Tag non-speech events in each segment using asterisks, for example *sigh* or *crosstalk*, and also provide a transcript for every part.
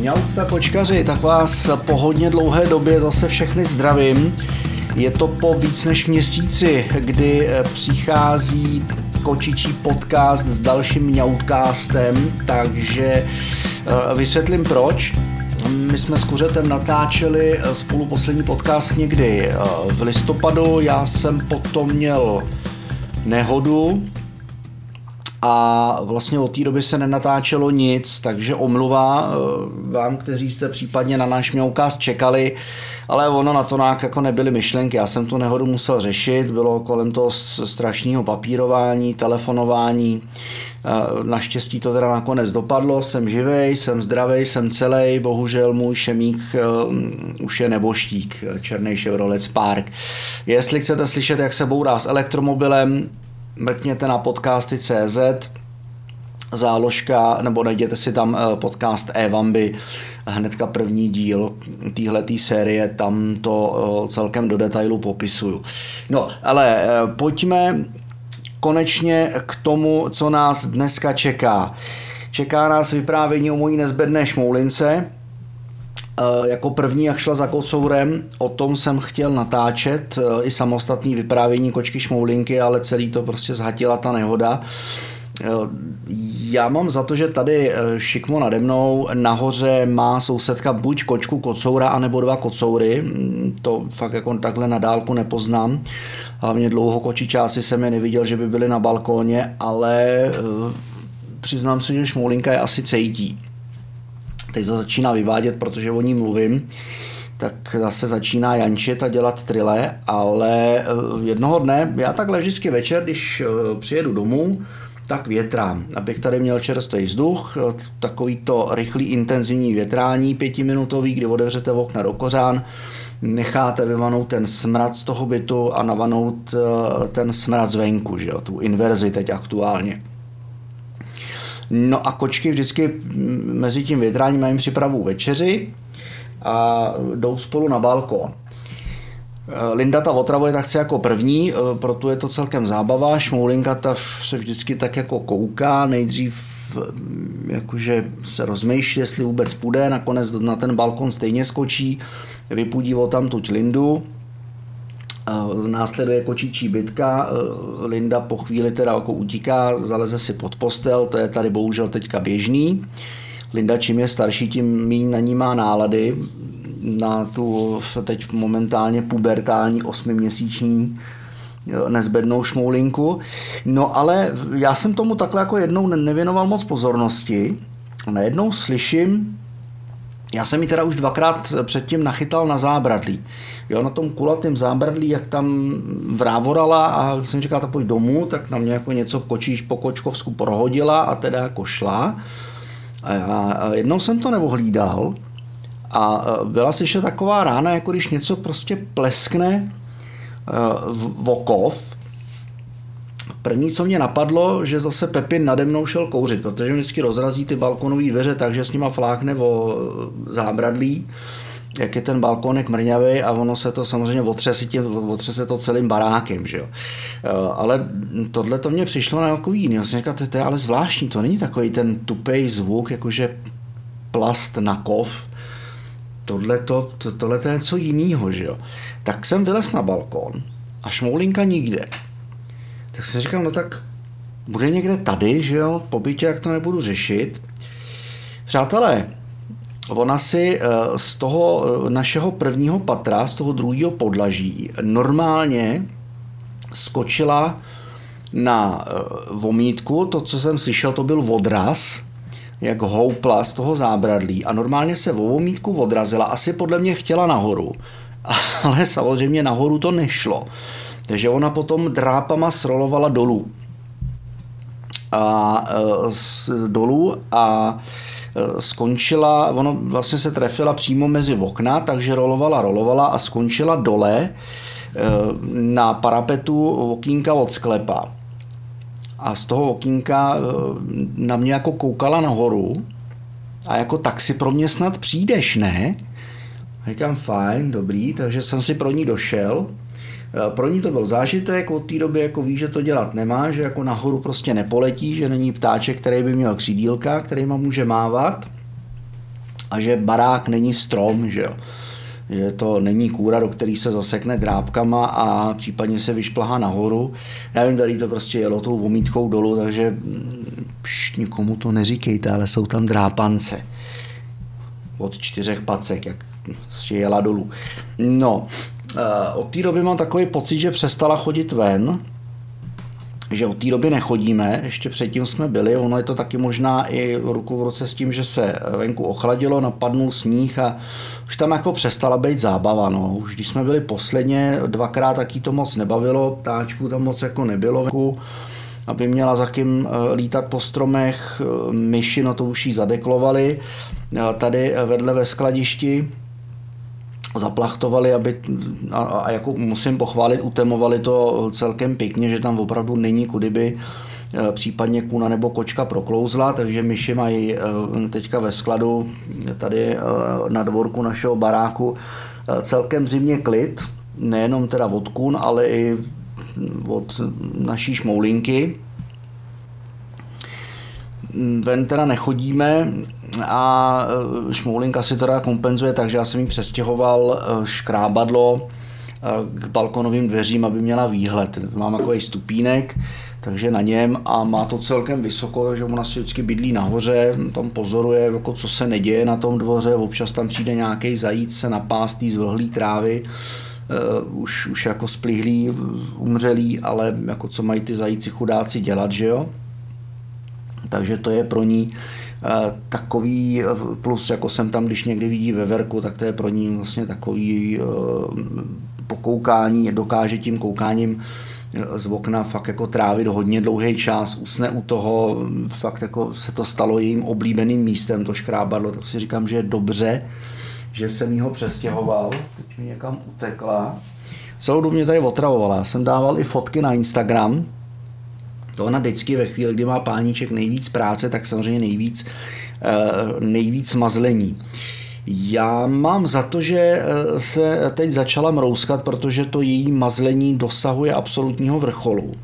Mňaucta kočkaři, tak vás po hodně dlouhé době zase všechny zdravím. Je to po víc než měsíci, kdy eh, přichází kočičí podcast s dalším mňautcastem, takže eh, vysvětlím proč. My jsme s Kuřetem natáčeli eh, spolu poslední podcast někdy v listopadu, já jsem potom měl nehodu, a vlastně od té doby se nenatáčelo nic, takže omluva eh, vám, kteří jste případně na náš měukás čekali, ale ono na to nějak jako nebyly myšlenky. Já jsem tu nehodu musel řešit, bylo kolem toho strašného papírování, telefonování. Eh, naštěstí to teda nakonec dopadlo, jsem živej, jsem zdravý, jsem celý, bohužel můj šemík uh, už je neboštík, černý Chevrolet Spark. Jestli chcete slyšet, jak se bourá s elektromobilem, mrkněte na podcasty.cz, záložka, nebo najděte si tam eh, podcast E-Vamby, hnedka první díl téhletý série, tam to eh, celkem do detailu popisuju. No, ale eh, pojďme konečně k tomu, co nás dneska čeká. Čeká nás vyprávění o mojí nezbedné šmoulince, jako první, jak šla za kocourem, o tom jsem chtěl natáčet eh, i samostatný vyprávění kočky šmoulinky, ale celý to prostě zhatila ta nehoda. Eh, já mám za to, že tady šikmo nade mnou nahoře má sousedka buď kočku kocoura, anebo dva kocoury. Mm, to fakt jako takhle na dálku nepoznám. Hlavně dlouho kočičáci jsem je neviděl, že by byli na balkóně, ale přiznám se, že šmoulinka je asi cejtí teď se začíná vyvádět, protože o ní mluvím, tak zase začíná jančit a dělat trile, ale eh, jednoho dne, já takhle vždycky večer, když eh, přijedu domů, tak větrám, abych tady měl čerstvý vzduch, eh, takový to rychlý intenzivní větrání pětiminutový, kdy otevřete okna do kořán, necháte vyvanout ten smrad z toho bytu a navanout ten smrad zvenku, že jo, tu inverzi teď aktuálně. No a kočky vždycky mezi tím větráním mají připravu večeři a jdou spolu na balkon. Linda ta otravuje tak jako první, proto je to celkem zábava. Šmoulinka ta se vždycky tak jako kouká, nejdřív jakože se rozmýšlí, jestli vůbec půjde, nakonec na ten balkon stejně skočí, vypudí o tam tuť Lindu, Následuje kočičí bitka, Linda po chvíli teda jako utíká, zaleze si pod postel, to je tady bohužel teďka běžný. Linda čím je starší, tím méně na ní má nálady, na tu teď momentálně pubertální osmiměsíční nezbednou šmoulinku. No ale já jsem tomu takhle jako jednou nevěnoval moc pozornosti. Najednou slyším já jsem ji teda už dvakrát předtím nachytal na zábradlí. Jo, na tom kulatém zábradlí, jak tam vrávorala a jsem říkal, tak pojď domů, tak na mě jako něco kočíš po kočkovsku prohodila a teda jako šla. A jednou jsem to neohlídal a byla slyšet taková rána, jako když něco prostě pleskne v okov, První, co mě napadlo, že zase Pepin nade mnou šel kouřit, protože vždycky rozrazí ty balkonové dveře tak, že s nima flákne o zábradlí, jak je ten balkónek mrňavý a ono se to samozřejmě otřese, tím, otřese to celým barákem, že jo. Eh, ale tohle to mě přišlo na takový jiný. Já jsem říkal, to je ale zvláštní, to není takový ten tupej zvuk, jakože plast na kov, tohle to, to, tohle to je něco jiného, že jo. Tak jsem vylez na balkon a šmoulinka nikde tak jsem říkal, no tak bude někde tady, že jo, po bytě, jak to nebudu řešit. Přátelé, ona si eh, z toho eh, našeho prvního patra, z toho druhého podlaží, normálně skočila na eh, vomítku, to, co jsem slyšel, to byl odraz, jak houpla z toho zábradlí a normálně se o vomítku odrazila, asi podle mě chtěla nahoru, *laughs* ale samozřejmě nahoru to nešlo. Takže ona potom drápama srolovala dolů. A e, dolů a e, skončila, ono vlastně se trefila přímo mezi okna, takže rolovala, rolovala a skončila dole e, na parapetu okýnka od sklepa. A z toho okýnka na mě jako koukala nahoru a jako tak si pro mě snad přijdeš, ne? Říkám, fajn, dobrý, takže jsem si pro ní došel pro ní to byl zážitek, od té doby jako ví, že to dělat nemá, že jako nahoru prostě nepoletí, že není ptáček, který by měl křídílka, který má může mávat. a že barák není strom, že jo že to není kůra, do který se zasekne drápkama a případně se vyšplhá nahoru. Já vím, tady to prostě jelo tou vomítkou dolů, takže pš, nikomu to neříkejte, ale jsou tam drápance od čtyřech pacek, jak jela dolů. No, eh, od té doby mám takový pocit, že přestala chodit ven, že od té doby nechodíme, ještě předtím jsme byli, ono je to taky možná i ruku v roce s tím, že se venku ochladilo, napadnul sníh a už tam jako přestala být zábava, no. Už když jsme byli posledně, dvakrát taky to moc nebavilo, ptáčků tam moc jako nebylo venku, aby měla za kým eh, lítat po stromech, eh, myši, no to už jí zadeklovali, tady vedle ve skladišti, zaplachtovali, aby, a, a jako musím pochválit, utemovali to celkem pěkně, že tam opravdu není kudy by e, případně kuna nebo kočka proklouzla, takže myši mají e, teďka ve skladu tady e, na dvorku našeho baráku celkem zimně klid, nejenom teda od kun, ale i od naší šmoulinky. Ven teda nechodíme, a e, Šmoulinka si teda kompenzuje tak, že já jsem jí přestěhoval e, škrábadlo e, k balkonovým dveřím, aby měla výhled. Mám takový stupínek, takže na něm a má to celkem vysoko, takže ona si vždycky bydlí nahoře, tam pozoruje, jako co se neděje na tom dvoře, občas tam přijde nějaký zajíc se napást z vlhlý trávy, uh, už, už jako splihlý, umřelý, ale jako co mají ty zajíci chudáci dělat, že jo? Takže to je pro ní Eh, takový, eh, plus jako jsem tam, když někdy vidí veverku, tak to je pro ní vlastně takový eh, pokoukání, dokáže tím koukáním z okna fakt jako trávit hodně dlouhý čas, usne u toho, fakt jako se to stalo jejím oblíbeným místem, to škrábadlo, tak si říkám, že je dobře, že jsem ho přestěhoval, teď mi někam utekla. Celou dobu mě tady otravovala, já jsem dával i fotky na Instagram, to ona vždycky ve chvíli, kdy má páníček nejvíc práce, tak samozřejmě nejvíc, eh, nejvíc mazlení. Já mám za to, že eh, se teď začala mrouskat, protože to její mazlení dosahuje absolutního vrcholu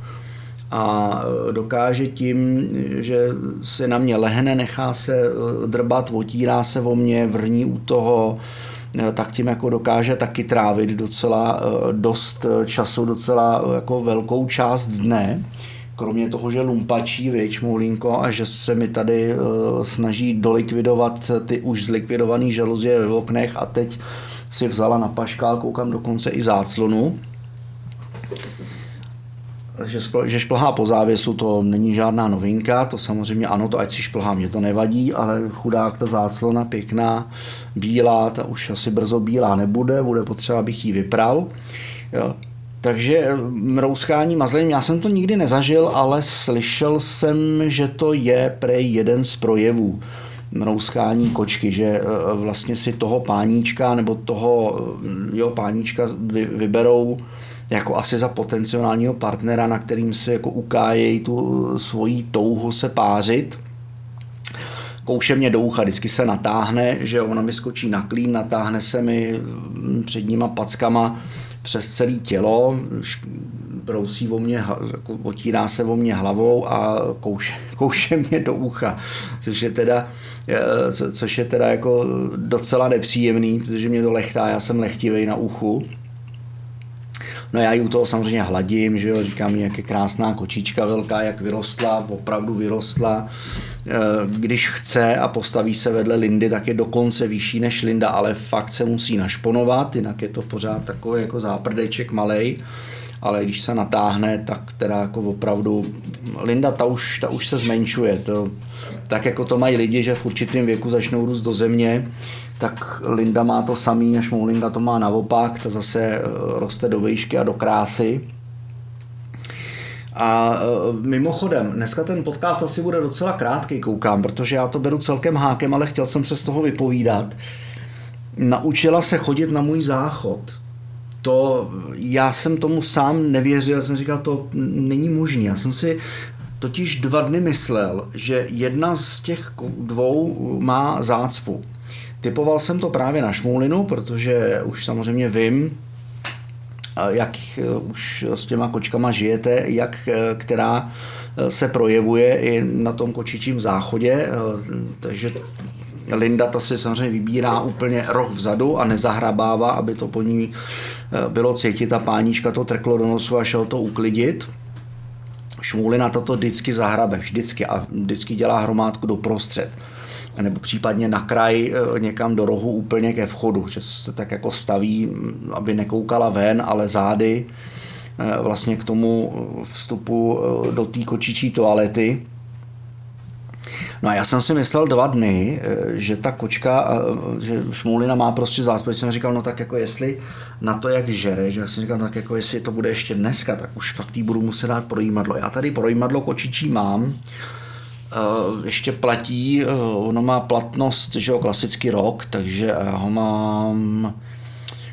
a eh, dokáže tím, že se na mě lehne, nechá se drbat, otírá se o mě, vrní u toho, tak tím jako dokáže taky trávit docela dost času, docela jako velkou část dne kromě toho, že lumpačí, věč, Moulinko, a že se mi tady uh, snaží dolikvidovat ty už zlikvidované žaluzie ve oknech a teď si vzala na paškál, koukám dokonce i záclonu. Že, že šplhá po závěsu, to není žádná novinka, to samozřejmě ano, to ať si šplhá, mě to nevadí, ale chudák ta záclona pěkná, bílá, ta už asi brzo bílá nebude, bude potřeba, abych ji vypral. Jo. Takže eh, mrouskání mazlením, já jsem to nikdy nezažil, ale slyšel jsem, že to je prej jeden z projevů mrouskání kočky, že eh, vlastně si toho páníčka nebo toho eh, jo, páníčka vyberou jako asi za potenciálního partnera, na kterým se jako ukájejí tu svoji touhu se pářit. Kouše mě do ucha, vždycky se natáhne, že ona mi skočí na klín, natáhne se mi mm, předníma packama přes celé tělo, brousí o mě, jako otírá se o mě hlavou a kouše, *laughs* kouše mě do ucha, což je teda, což je teda jako docela nepříjemný, protože mě to lechtá, já jsem lechtivý na uchu. No já ji u toho samozřejmě hladím, že jo, říkám jak je krásná kočička velká, jak vyrostla, opravdu vyrostla. Eh, když chce a postaví se vedle Lindy, tak je dokonce vyšší než Linda, ale fakt se musí našponovat, jinak je to pořád takový jako záprdeček malej ale když se natáhne, tak teda jako opravdu Linda ta už, ta už se zmenšuje. To, tak jako to mají lidi, že v určitém věku začnou růst do země, tak Linda má to samý a Šmoulinga to má naopak, ta zase eh, roste do výšky a do krásy. A uh, mimochodem, dneska ten podcast asi bude docela krátký, koukám, protože já to beru celkem hákem, ale chtěl jsem se z toho vypovídat. Naučila se chodit na můj záchod. To, já jsem tomu sám nevěřil, jsem říkal, to není možné. Já jsem si totiž dva dny myslel, že jedna z těch dvou má zácpu. Typoval jsem to právě na Šmoulinu, protože už samozřejmě vím, jak eh, už s těma kočkama žijete, jak eh, která eh, se projevuje i na tom kočičím záchodě, takže Linda ta si samozřejmě vybírá úplně roh vzadu a nezahrabává, aby to po ní bylo cítit a páníčka to trklo do nosu a šel to uklidit. Šmůlina tato vždycky zahrabe, vždycky a vždycky dělá hromádku do prostřed nebo případně na kraj eh, někam do rohu úplně ke vchodu, že se tak jako staví, aby nekoukala ven, ale zády eh, vlastně k tomu vstupu do té kočičí toalety No a já jsem si myslel dva dny, že ta kočka, že šmulina má prostě záspěch, jsem říkal, no tak jako jestli na to, jak žere, že já jsem říkal, tak jako jestli to bude ještě dneska, tak už fakt jí budu muset dát projímadlo. Já tady projímadlo kočičí mám, ještě platí, ono má platnost, že jo, klasický rok, takže ho mám,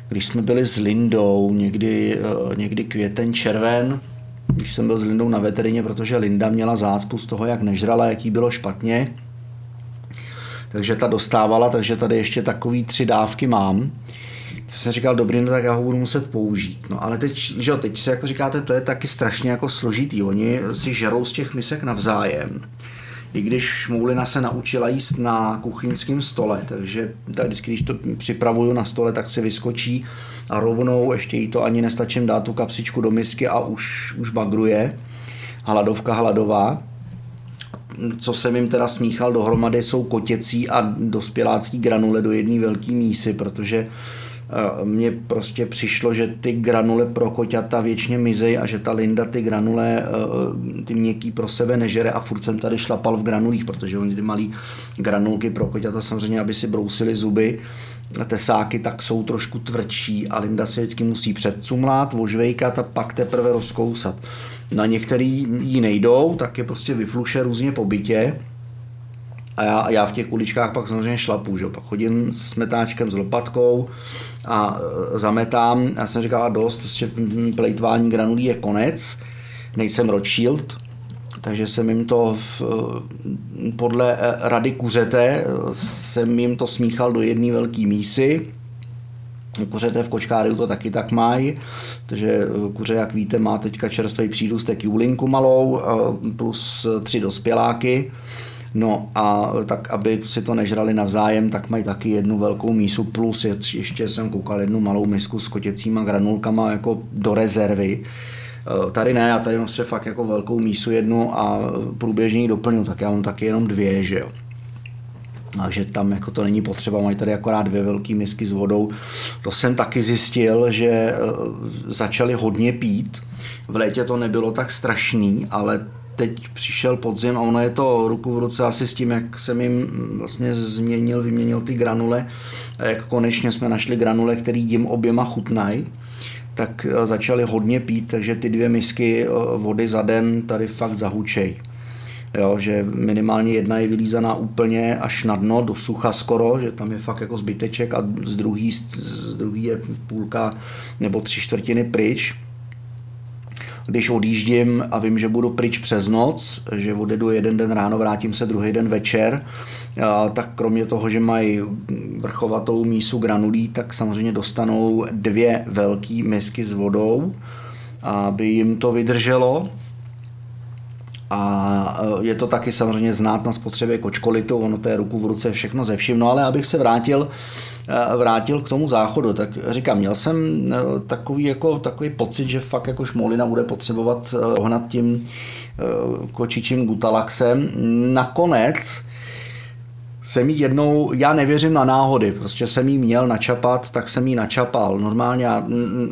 když jsme byli s Lindou, někdy, někdy květen, červen, když jsem byl s Lindou na veterině, protože Linda měla zácpu z toho, jak nežrala, jaký bylo špatně. Takže ta dostávala, takže tady ještě takový tři dávky mám. Tak jsem říkal, dobrý, no tak já ho budu muset použít. No ale teď, že jo, teď se jako říkáte, to je taky strašně jako složitý. Oni si žerou z těch misek navzájem i když šmoulina se naučila jíst na kuchyňském stole, takže tak vždycky, když to připravuju na stole, tak si vyskočí a rovnou ještě jí to ani nestačím dát tu kapsičku do misky a už, už bagruje. Hladovka hladová. Co jsem jim teda smíchal dohromady, jsou kotěcí a dospělácký granule do jedné velké mísy, protože mně prostě přišlo, že ty granule pro koťata většině mizej a že ta Linda ty granule, eh, ty měkký pro sebe nežere a furt jsem tady šlapal v granulích, protože oni ty malý granulky pro koťata samozřejmě, aby si brousili zuby, tesáky, tak jsou trošku tvrdší a Linda se vždycky musí předcumlát, ožvejkat a pak teprve rozkousat. Na některý jí nejdou, tak je prostě vyfluše různě po bytě, a já, já v těch kuličkách pak samozřejmě šlapu, že? pak chodím se smetáčkem, s lopatkou a e, zametám. Já jsem říkal, dost, prostě plejtvání granulí je konec, nejsem Rothschild, takže jsem jim to v, e, podle e, rady kuřete jsem jim to smíchal do jedné velké mísy. Kuřete v kočkáriu to taky tak mají, takže kuře, jak víte, má teďka čerstvý přírůstek julinku malou plus tři dospěláky No a tak, aby si to nežrali navzájem, tak mají taky jednu velkou mísu plus ještě jsem koukal jednu malou misku s kotěcíma granulkama jako do rezervy. Eh, tady ne, já tady mám se fakt jako velkou mísu jednu a průběžně ji doplňu, tak já mám taky jenom dvě, že jo. Takže tam jako to není potřeba, mají tady akorát dvě velké misky s vodou. To jsem taky zjistil, že eh, začali hodně pít. V létě to nebylo tak strašný, ale teď přišel podzim a ono je to ruku v ruce asi s tím, jak jsem jim vlastně změnil, vyměnil ty granule, a jak konečně jsme našli granule, který jim oběma chutnají, tak eh, začali hodně pít, takže ty dvě misky eh, vody za den tady fakt zahučej. Jo, že minimálně jedna je vylízaná úplně až na dno, do sucha skoro, že tam je fakt jako zbyteček a z druhý, z druhý je půlka nebo tři čtvrtiny pryč když odjíždím a vím, že budu pryč přes noc, že odjedu jeden den ráno, vrátím se druhý den večer, tak kromě toho, že mají vrchovatou mísu granulí, tak samozřejmě dostanou dvě velké misky s vodou, aby jim to vydrželo. A e, je to taky samozřejmě znát na spotřebě kočkolitu, ono to je ruku v ruce všechno ze vším. No ale abych se vrátil Eh, vrátil k tomu záchodu, tak říkám, měl jsem eh, takový, jako, takový pocit, že fakt jako šmolina bude potřebovat ohnat tím kočičím gutalaxem. Nakonec jsem jí jednou, já nevěřím na náhody, prostě jsem jí měl načapat, tak jsem jí načapal. Normálně já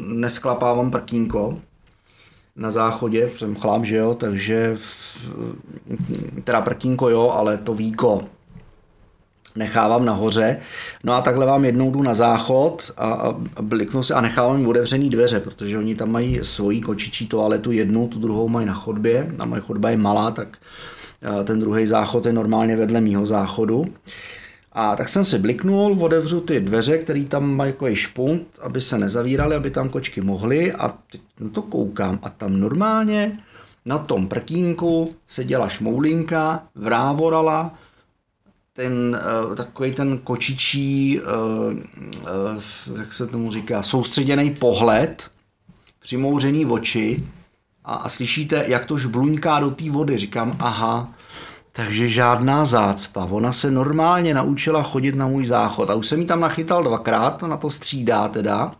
nesklapávám prkínko na záchodě, jsem chlám, že jo, takže teda prkínko jo, ale to víko nechávám nahoře. No a takhle vám jednou jdu na záchod a, a bliknu si a nechávám jim otevřený dveře, protože oni tam mají svoji kočičí toaletu jednu, tu druhou mají na chodbě a moje chodba je malá, tak ten druhý záchod je normálně vedle mýho záchodu. A tak jsem si bliknul, otevřu ty dveře, které tam mají jako špunt, aby se nezavíraly, aby tam kočky mohly a teď na to koukám a tam normálně na tom prkínku seděla šmoulinka, vrávorala, ten uh, takový ten kočičí, uh, uh, jak se tomu říká, soustředěný pohled, přimouřený oči a, a slyšíte, jak to žbluňká do té vody. Říkám, aha, Takže žádná zácpa. Ona se normálně naučila chodit na můj záchod. A už jsem ji tam nachytal dvakrát, na to střídá teda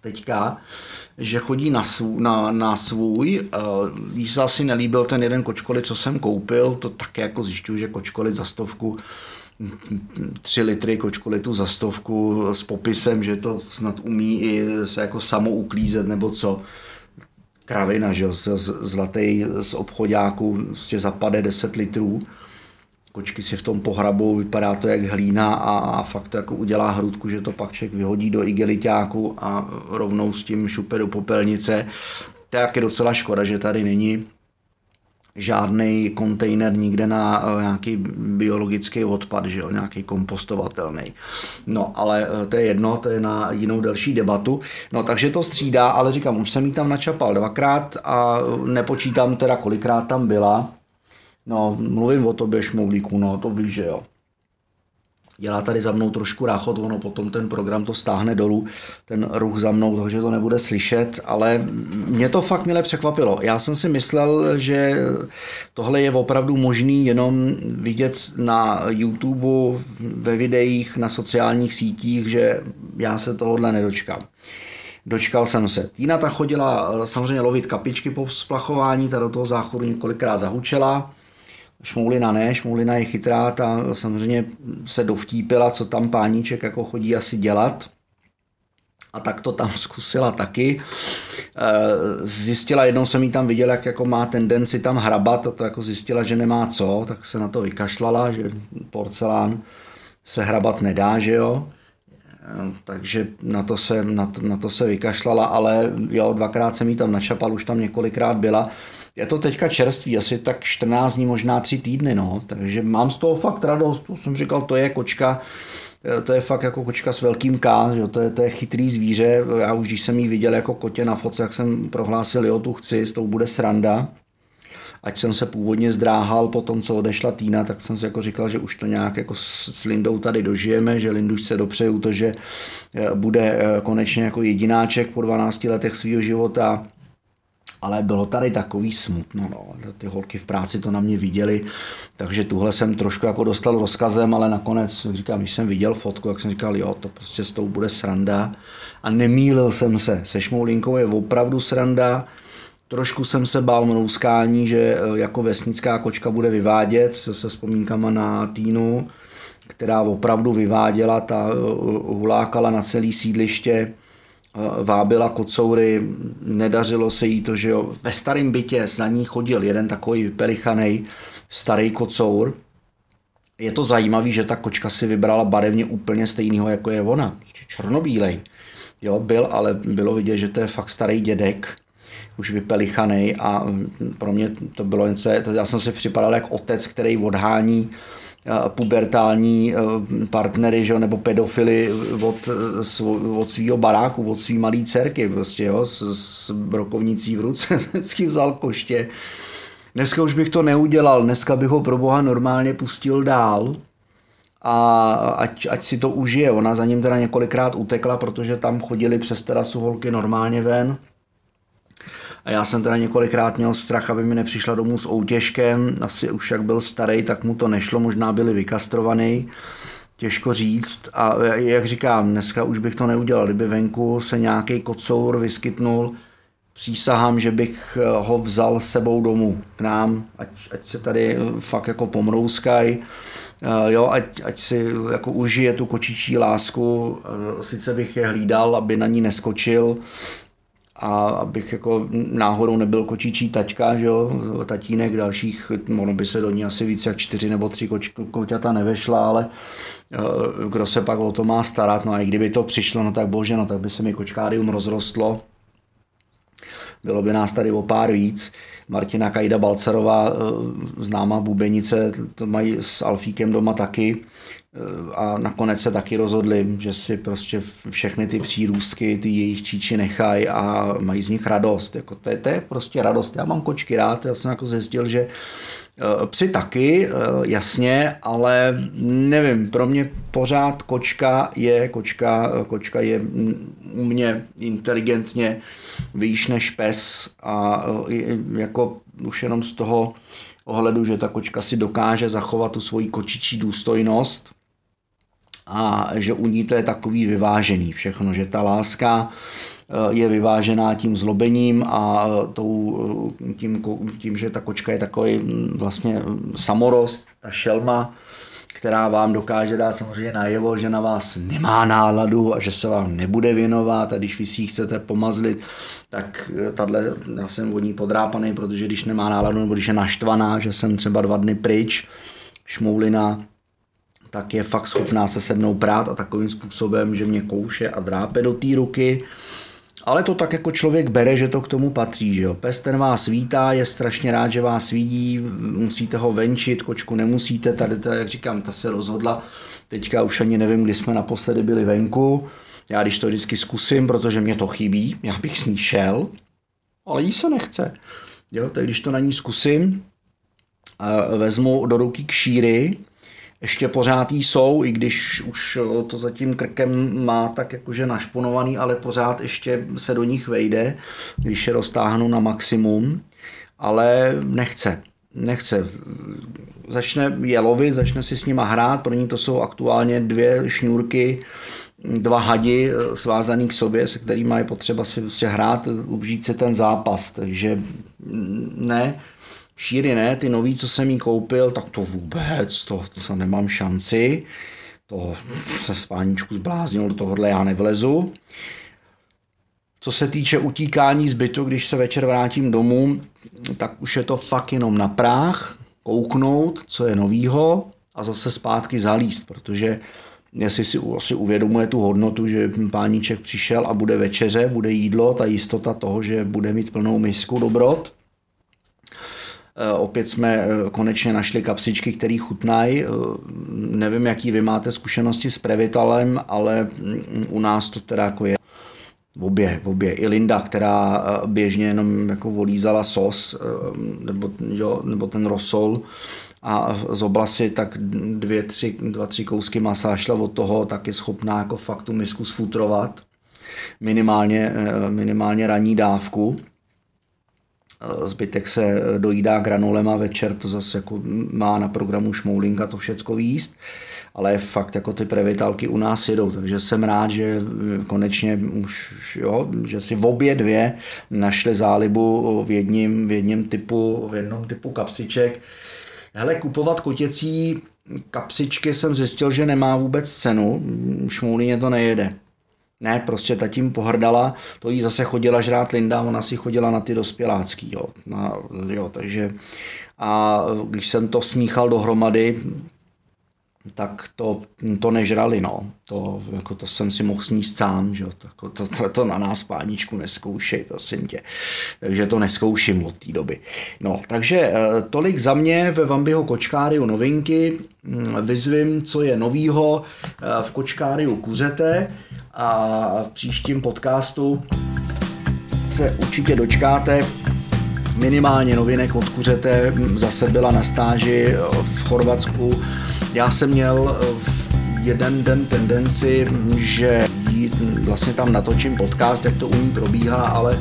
teďka, že chodí na, svů, na, na svůj. Uh, se asi nelíbil ten jeden kočkolit, co jsem koupil, to také jako zjišťuju, že kočkolit za stovku tři litry kočkolitu za stovku s popisem, že to snad umí i se jako samo uklízet nebo co. Kravina, že jo, zlatý z obchodáku prostě zapade 10 litrů. Kočky si v tom pohrabou, vypadá to jak hlína a, a fakt to jako udělá hrudku, že to pak člověk vyhodí do igeliťáku a rovnou s tím šupe do popelnice. To je docela škoda, že tady není žádný kontejner nikde na uh, nějaký biologický odpad, že jo, nějaký kompostovatelný. No, ale uh, to je jedno, to je na jinou delší debatu. No, takže to střídá, ale říkám, už jsem jí tam načapal dvakrát a nepočítám teda, kolikrát tam byla. No, mluvím o tobě, šmoulíku, no, to víš, že jo dělá tady za mnou trošku ráchot, ono potom ten program to stáhne dolů, ten ruch za mnou, takže to nebude slyšet, ale mě to fakt milé překvapilo. Já jsem si myslel, že tohle je opravdu možný jenom vidět na YouTube, ve videích, na sociálních sítích, že já se tohohle nedočkám. Dočkal jsem se. Týna ta chodila samozřejmě lovit kapičky po splachování, ta do toho záchodu několikrát zahučela, Šmoulina ne, Šmoulina je chytrá, ta samozřejmě se dovtípila, co tam páníček jako chodí asi dělat. A tak to tam *laughs* zkusila taky. E, zjistila, jednou jsem jí tam viděl, jak jako má tendenci tam hrabat a to jako zjistila, že nemá co, tak se na to vykašlala, že porcelán se hrabat nedá, že jo. E, takže na to, se, na, to, na to se vykašlala, ale jo, dvakrát jsem jí tam načapal, už tam několikrát byla je to teďka čerstvý, asi tak 14 dní, možná 3 týdny, no, takže mám z toho fakt radost, to jsem říkal, to je kočka, eh, to je fakt jako kočka s velkým K, že to, je, to je chytrý zvíře, já už když jsem ji viděl jako kotě na foce, jak jsem prohlásil, jo, tu chci, s tou bude sranda, ať jsem se původně zdráhal po tom, co odešla Týna, tak jsem si jako říkal, že už to nějak jako s Lindou tady dožijeme, že Lindu se dopřeju to, že eh, bude eh, konečně jako jedináček po 12 letech svého života, ale bylo tady takový smutno, no. ty holky v práci to na mě viděli, takže tuhle jsem trošku jako dostal rozkazem, ale nakonec, říkám, když jsem viděl fotku, jak jsem říkal, jo, to prostě s tou bude sranda. A nemýlil jsem se, se Šmoulinkou je opravdu sranda, Trošku jsem se bál mrouskání, že e, jako vesnická kočka bude vyvádět se, se vzpomínkama na Týnu, která opravdu vyváděla, ta e, hulákala na celý sídliště vábila kocoury, nedařilo se jí to, že jo, ve starém bytě za ní chodil jeden takový vypelichaný starý kocour. Je to zajímavé, že ta kočka si vybrala barevně úplně stejného, jako je ona, prostě černobílej. Jo, byl, ale bylo vidět, že to je fakt starý dědek, už vypelichaný a pro mě to bylo něco, já jsem si připadal jak otec, který odhání pubertální eh, partnery, že, nebo pedofily od, od svého baráku, od svý malé dcerky, prostě, jo, s, s brokovnicí v ruce, *laughs* vždycky vzal koště. Dneska už bych to neudělal, dneska bych ho pro boha normálně pustil dál a ať, ať si to užije. Ona za ním teda několikrát utekla, protože tam chodili přes terasu holky normálně ven a já jsem teda několikrát měl strach, aby mi nepřišla domů s outěžkem. Asi už jak byl starý, tak mu to nešlo, možná byli vykastrovaný. Těžko říct. A jak říkám, dneska už bych to neudělal. Kdyby venku se nějaký kocour vyskytnul, přísahám, že bych ho vzal sebou domů k nám, ať, ať se tady fakt jako pomrouskaj, jo, ať, ať si jako užije tu kočičí lásku, sice bych je hlídal, aby na ní neskočil, a abych jako náhodou nebyl kočičí taťka, že jo, tatínek dalších, ono by se do ní asi více jak čtyři nebo tři koč, koťata nevešla, ale eh, kdo se pak o to má starat, no a i kdyby to přišlo, no tak bože, no tak by se mi kočkárium rozrostlo, bylo by nás tady o pár víc. Martina Kajda Balcarová, eh, známá bubenice, to mají s Alfíkem doma taky a nakonec se taky rozhodli, že si prostě všechny ty přírůstky, ty jejich číči nechají a mají z nich radost. Jako to, je, to je prostě radost. Já mám kočky rád, já jsem jako zjistil, že eh, Psy taky, eh, jasně, ale nevím, pro mě pořád kočka je, kočka, kočka je u mě inteligentně výš než pes a eh, jako už jenom z toho ohledu, že ta kočka si dokáže zachovat tu svoji kočičí důstojnost a že u ní to je takový vyvážený všechno, že ta láska eh, je vyvážená tím zlobením a tou, tím, tím, že ta kočka je takový mm, vlastně mm, samorost, ta šelma, která vám dokáže dát samozřejmě najevo, že na vás nemá náladu a že se vám nebude věnovat a když vy si ji chcete pomazlit, tak eh, tahle, já jsem od ní podrápaný, protože když nemá náladu nebo když je naštvaná, že jsem třeba dva dny pryč, šmoulina, tak je fakt schopná se se mnou prát a takovým způsobem, že mě kouše a drápe do té ruky ale to tak jako člověk bere, že to k tomu patří. Že jo? Pes ten vás vítá, je strašně rád, že vás vidí, musíte ho venčit, kočku nemusíte, tady to, jak říkám, ta se rozhodla, teďka už ani nevím, kdy jsme naposledy byli venku, já když to vždycky zkusím, protože mě to chybí, já bych s ní šel, ale jí se nechce. Jo, tak když to na ní zkusím, vezmu do ruky kšíry, ještě pořád jí jsou, i když už to zatím krkem má tak jakože našponovaný, ale pořád ještě se do nich vejde, když je roztáhnu na maximum, ale nechce. Nechce. Začne je lovit, začne si s nima hrát, pro ní to jsou aktuálně dvě šňůrky, dva hadi svázaný k sobě, se kterými je potřeba si, si hrát, užít si ten zápas, takže ne, Šíry ne, ty nový, co jsem jí koupil, tak to vůbec, to, to nemám šanci. To se spáníčku zbláznil, do tohohle já nevlezu. Co se týče utíkání z bytu, když se večer vrátím domů, tak už je to fakt jenom na práh, kouknout, co je novýho a zase zpátky zalíst, protože jestli si asi uvědomuje tu hodnotu, že páníček přišel a bude večeře, bude jídlo, ta jistota toho, že bude mít plnou misku dobrot, opět jsme eh, konečně našli kapsičky, které chutnají. Eh, nevím, jaký vy máte zkušenosti s Previtalem, ale mm, u nás to teda jako je v obě, v obě. I Linda, která běžně jenom jako volízala sos nebo, jo, nebo ten rosol a z oblasti tak dvě, tři, dva, tři kousky masa šla od toho, tak je schopná jako fakt tu misku sfutrovat. Minimálně, minimálně ranní dávku. Zbytek se dojídá granulem a večer to zase jako má na programu šmoulinka to všecko výst, ale fakt jako ty previtalky u nás jedou, takže jsem rád, že konečně už, jo, že si v obě dvě našli zálibu v jedním, v jedním typu, v jednom typu kapsiček. Hele, kupovat kotěcí kapsičky jsem zjistil, že nemá vůbec cenu, šmoulině to nejede. Ne, prostě ta tím pohrdala, to jí zase chodila žrát Linda, ona si chodila na ty dospělácký, jo. Na, jo takže a když jsem to smíchal dohromady, tak to, to nežrali, no. To, jako to jsem si mohl sníst sám, že to, to, to, to na nás páničku neskoušej, prosím tě. Takže to neskouším od té doby. No, takže eh, tolik za mě ve Vambiho kočkáriu novinky. Mm, vyzvím, co je novýho eh, v kočkáriu kuřete a v příštím podcastu se určitě dočkáte minimálně novinek od kuřete. Zase byla na stáži eh, v Chorvatsku já jsem měl eh, jeden den tendenci, že vlastně tam natočím podcast, jak to u ní probíhá, ale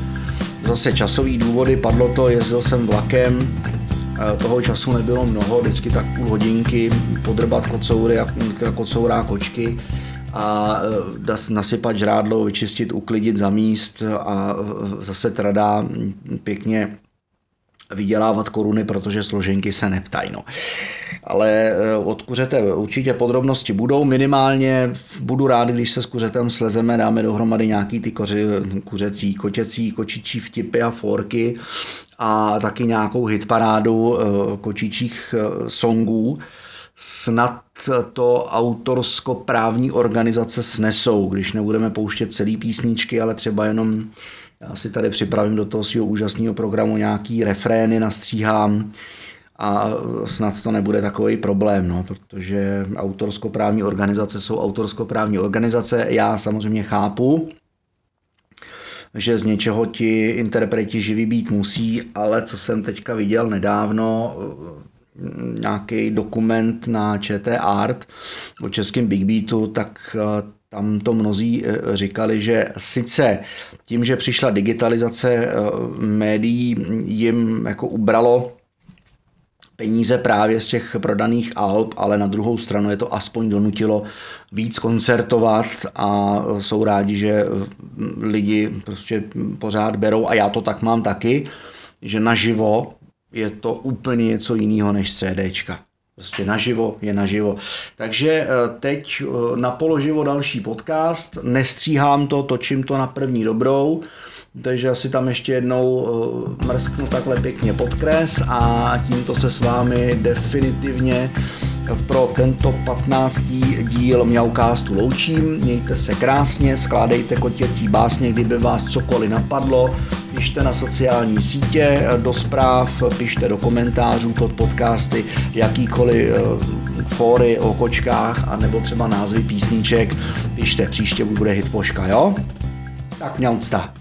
zase časový důvody, padlo to, jezdil jsem vlakem, eh, toho času nebylo mnoho, vždycky tak půl hodinky podrbat kocoury kocourá kočky a eh, nasypat žrádlo, vyčistit, uklidit za míst a zase tradá pěkně vydělávat koruny, protože složenky se neptají. No. Ale eh, od kuřete určitě podrobnosti budou. Minimálně budu rád, když se s kuřetem slezeme, dáme dohromady nějaký ty koři, kuřecí, kočecí, kočičí vtipy a forky a taky nějakou hitparádu eh, kočičích eh, songů. Snad to autorsko-právní organizace snesou, když nebudeme pouštět celý písničky, ale třeba jenom já si tady připravím do toho svého úžasného programu nějaký refrény, nastříhám a snad to nebude takový problém, no, protože autorskoprávní organizace jsou autorskoprávní organizace. Já samozřejmě chápu, že z něčeho ti interpreti živý být musí, ale co jsem teďka viděl nedávno, nějaký dokument na ČT Art o českém Big Beatu, tak tam to mnozí eh, říkali, že sice tím, že přišla digitalizace eh, médií, jim jako ubralo peníze právě z těch prodaných alb, ale na druhou stranu je to aspoň donutilo víc koncertovat a jsou rádi, že lidi prostě pořád berou a já to tak mám taky, že naživo je to úplně něco jiného než CDčka. Prostě naživo je naživo. Takže eh, teď eh, na položivo další podcast, nestříhám to, točím to na první dobrou, takže asi tam ještě jednou eh, mrsknu takhle pěkně podkres a tímto se s vámi definitivně pro tento 15. díl Mjaukástu loučím. Mějte se krásně, skládejte kotěcí básně, kdyby vás cokoliv napadlo. Pište na sociální sítě do zpráv, pište do komentářů pod podcasty jakýkoliv eh, fóry o kočkách a nebo třeba názvy písniček. Pište, příště bude hit poška, jo? Tak mňaucta.